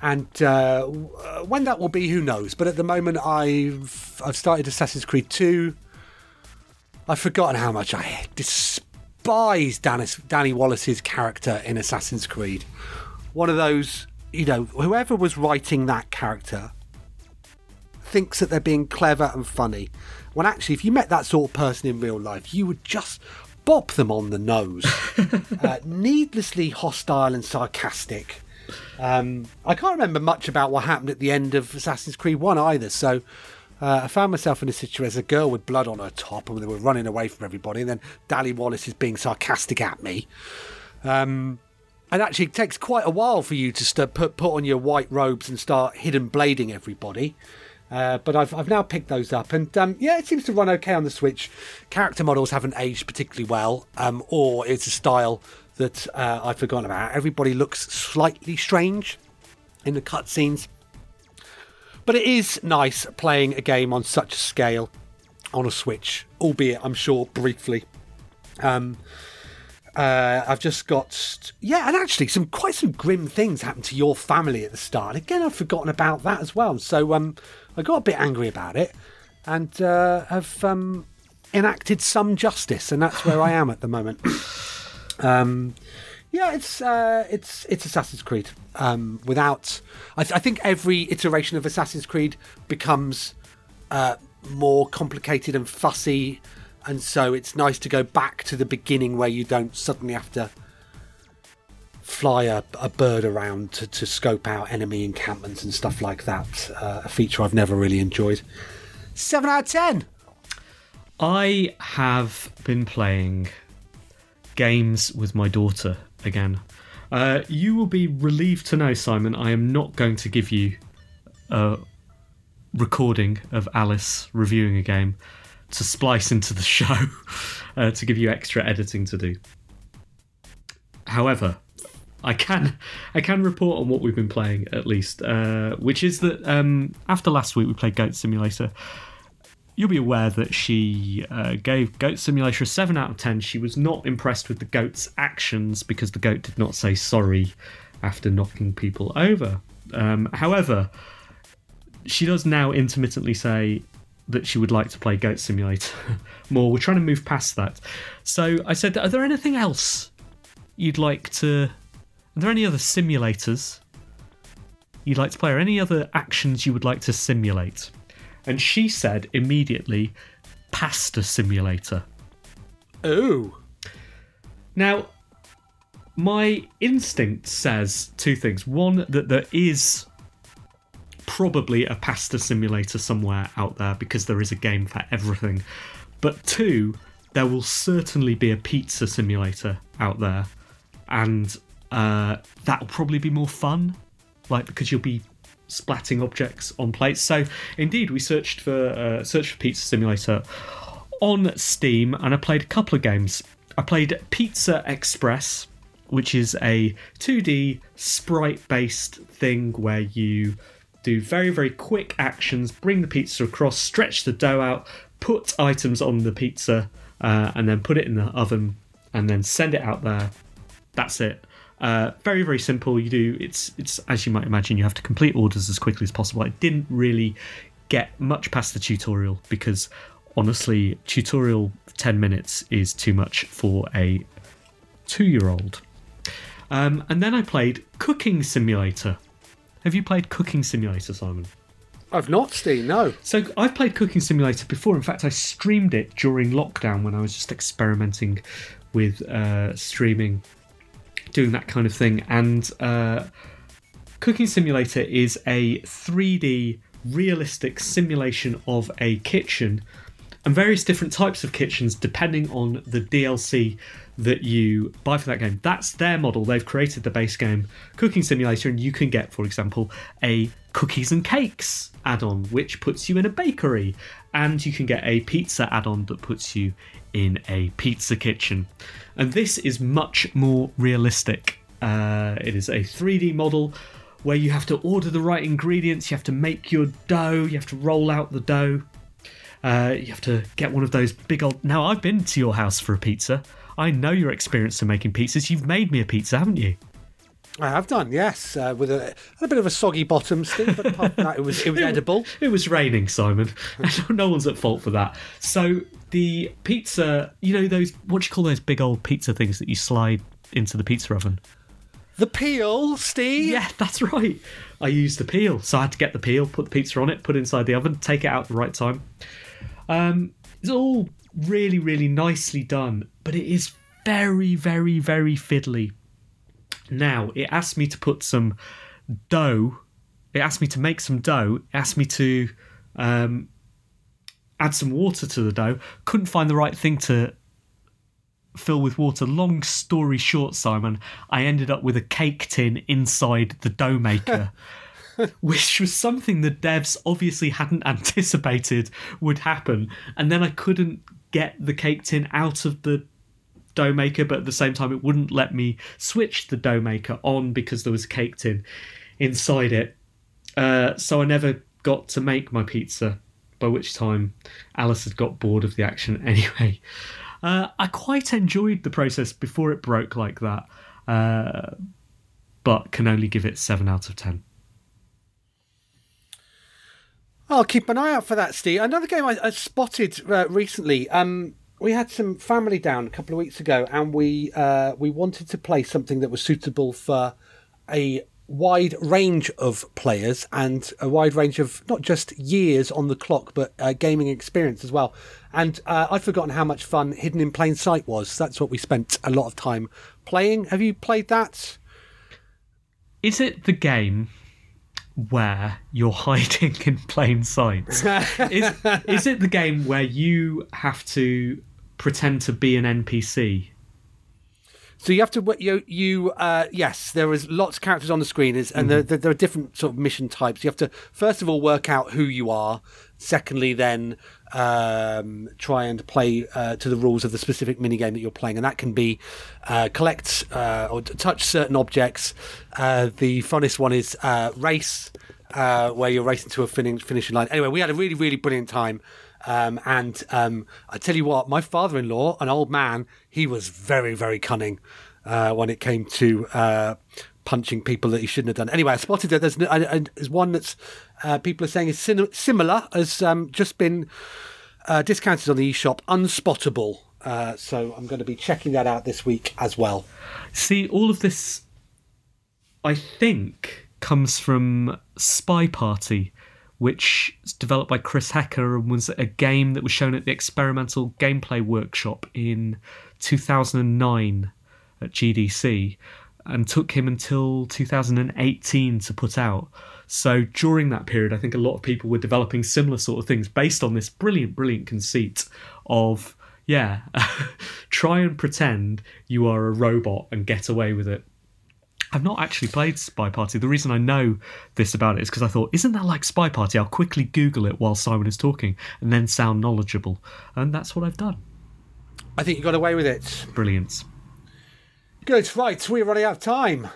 and uh, when that will be, who knows? But at the moment, I've I've started Assassin's Creed Two. I've forgotten how much I despise Danny, Danny Wallace's character in Assassin's Creed. One of those, you know, whoever was writing that character thinks that they're being clever and funny. When actually, if you met that sort of person in real life, you would just bop them on the nose. uh, needlessly hostile and sarcastic. Um, I can't remember much about what happened at the end of Assassin's Creed 1 either, so uh, I found myself in a situation as a girl with blood on her top and they were running away from everybody, and then Danny Wallace is being sarcastic at me. Um, and actually, it takes quite a while for you to st- put, put on your white robes and start hidden blading everybody. Uh, but I've, I've now picked those up, and um, yeah, it seems to run okay on the Switch. Character models haven't aged particularly well, um, or it's a style that uh, I've forgotten about. Everybody looks slightly strange in the cutscenes. But it is nice playing a game on such a scale on a Switch, albeit I'm sure briefly. Um, uh, I've just got yeah, and actually some quite some grim things happen to your family at the start. Again, I've forgotten about that as well. So um, I got a bit angry about it, and uh, have um, enacted some justice, and that's where I am at the moment. Um, yeah, it's uh, it's it's Assassin's Creed. Um, without, I, th- I think every iteration of Assassin's Creed becomes uh, more complicated and fussy, and so it's nice to go back to the beginning where you don't suddenly have to fly a, a bird around to, to scope out enemy encampments and stuff like that. Uh, a feature I've never really enjoyed. Seven out of ten. I have been playing games with my daughter again. Uh, you will be relieved to know, Simon, I am not going to give you a recording of Alice reviewing a game to splice into the show uh, to give you extra editing to do. However, I can I can report on what we've been playing at least, uh, which is that um, after last week we played Goat Simulator. You'll be aware that she uh, gave Goat Simulator a seven out of ten. She was not impressed with the goat's actions because the goat did not say sorry after knocking people over. Um, however, she does now intermittently say that she would like to play Goat Simulator more. We're trying to move past that. So I said, Are there anything else you'd like to are there any other simulators you'd like to play, or any other actions you would like to simulate? And she said immediately, Pasta Simulator. Oh. Now, my instinct says two things. One, that there is probably a pasta simulator somewhere out there because there is a game for everything. But two, there will certainly be a pizza simulator out there. And uh, that'll probably be more fun, like because you'll be splatting objects on plates. So indeed, we searched for uh, for Pizza Simulator on Steam, and I played a couple of games. I played Pizza Express, which is a 2D sprite-based thing where you do very very quick actions, bring the pizza across, stretch the dough out, put items on the pizza, uh, and then put it in the oven, and then send it out there. That's it. Uh, very very simple. You do it's it's as you might imagine. You have to complete orders as quickly as possible. I didn't really get much past the tutorial because honestly, tutorial ten minutes is too much for a two year old. Um, and then I played Cooking Simulator. Have you played Cooking Simulator, Simon? I've not, Steve. No. So I've played Cooking Simulator before. In fact, I streamed it during lockdown when I was just experimenting with uh, streaming doing that kind of thing. And uh, Cooking Simulator is a 3D realistic simulation of a kitchen and various different types of kitchens depending on the DLC that you buy for that game. That's their model. They've created the base game Cooking Simulator, and you can get, for example, a cookies and cakes add on, which puts you in a bakery, and you can get a pizza add on that puts you in a pizza kitchen. And this is much more realistic. Uh, it is a 3D model where you have to order the right ingredients, you have to make your dough, you have to roll out the dough. Uh, you have to get one of those big old. Now, I've been to your house for a pizza. I know your experience in making pizzas. You've made me a pizza, haven't you? I have done, yes, uh, with a, a bit of a soggy bottom, Steve, but apart from that, it was it was edible. It was raining, Simon. no one's at fault for that. So the pizza, you know those what do you call those big old pizza things that you slide into the pizza oven? The peel, Steve. Yeah, that's right. I used the peel, so I had to get the peel, put the pizza on it, put it inside the oven, take it out at the right time. Um, it's all really, really nicely done, but it is very, very, very fiddly. Now, it asked me to put some dough. It asked me to make some dough. It asked me to um, add some water to the dough. Couldn't find the right thing to fill with water. Long story short, Simon, I ended up with a cake tin inside the dough maker. which was something the devs obviously hadn't anticipated would happen. And then I couldn't get the cake tin out of the dough maker, but at the same time, it wouldn't let me switch the dough maker on because there was cake tin inside it. Uh, so I never got to make my pizza, by which time Alice had got bored of the action anyway. Uh, I quite enjoyed the process before it broke like that, uh, but can only give it 7 out of 10. I'll keep an eye out for that, Steve. Another game I, I spotted uh, recently, um, we had some family down a couple of weeks ago, and we uh, we wanted to play something that was suitable for a wide range of players and a wide range of not just years on the clock, but uh, gaming experience as well. And uh, I'd forgotten how much fun Hidden in Plain Sight was. That's what we spent a lot of time playing. Have you played that? Is it the game where you're hiding in plain sight? is, is it the game where you have to pretend to be an NPC? So you have to you you uh, yes, there is lots of characters on the screen, is and there, there, there are different sort of mission types. You have to first of all work out who you are. Secondly, then um, try and play uh, to the rules of the specific mini game that you're playing, and that can be uh, collect uh, or touch certain objects. Uh, the funnest one is uh, race, uh, where you're racing to a fin- finishing line. Anyway, we had a really really brilliant time. Um, and um, I tell you what, my father-in-law, an old man, he was very, very cunning uh, when it came to uh, punching people that he shouldn't have done. Anyway, I spotted that there's, uh, there's one that's uh, people are saying is similar, has um, just been uh, discounted on the eShop, Unspottable. Uh, so I'm going to be checking that out this week as well. See, all of this, I think, comes from SpyParty, which is developed by Chris Hecker and was a game that was shown at the Experimental Gameplay Workshop in 2009 at GDC and took him until 2018 to put out. So during that period, I think a lot of people were developing similar sort of things based on this brilliant, brilliant conceit of, yeah, try and pretend you are a robot and get away with it. I've not actually played SpyParty. The reason I know this about it is because I thought, isn't that like SpyParty? I'll quickly Google it while Simon is talking and then sound knowledgeable. And that's what I've done. I think you got away with it. Brilliant. Good. Right, we're running out of time.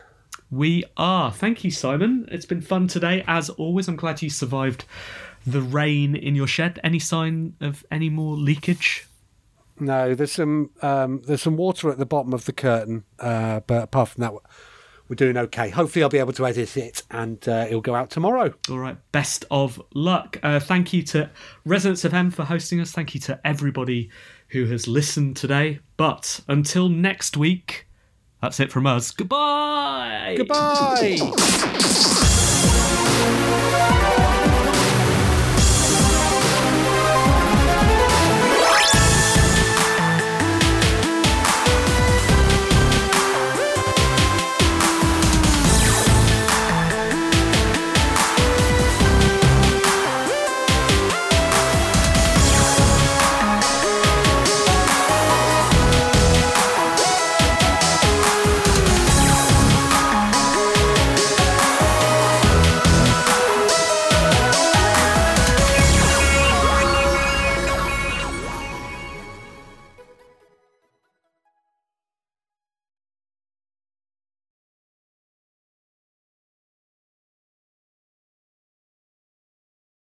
We are. Thank you, Simon. It's been fun today. As always, I'm glad you survived the rain in your shed. Any sign of any more leakage? No, there's some um, there's some water at the bottom of the curtain, uh, but apart from that, we're doing okay. Hopefully, I'll be able to edit it and uh, it'll go out tomorrow. All right. Best of luck. Uh, thank you to Resonance FM for hosting us. Thank you to everybody who has listened today. But until next week, that's it from us. Goodbye. Goodbye.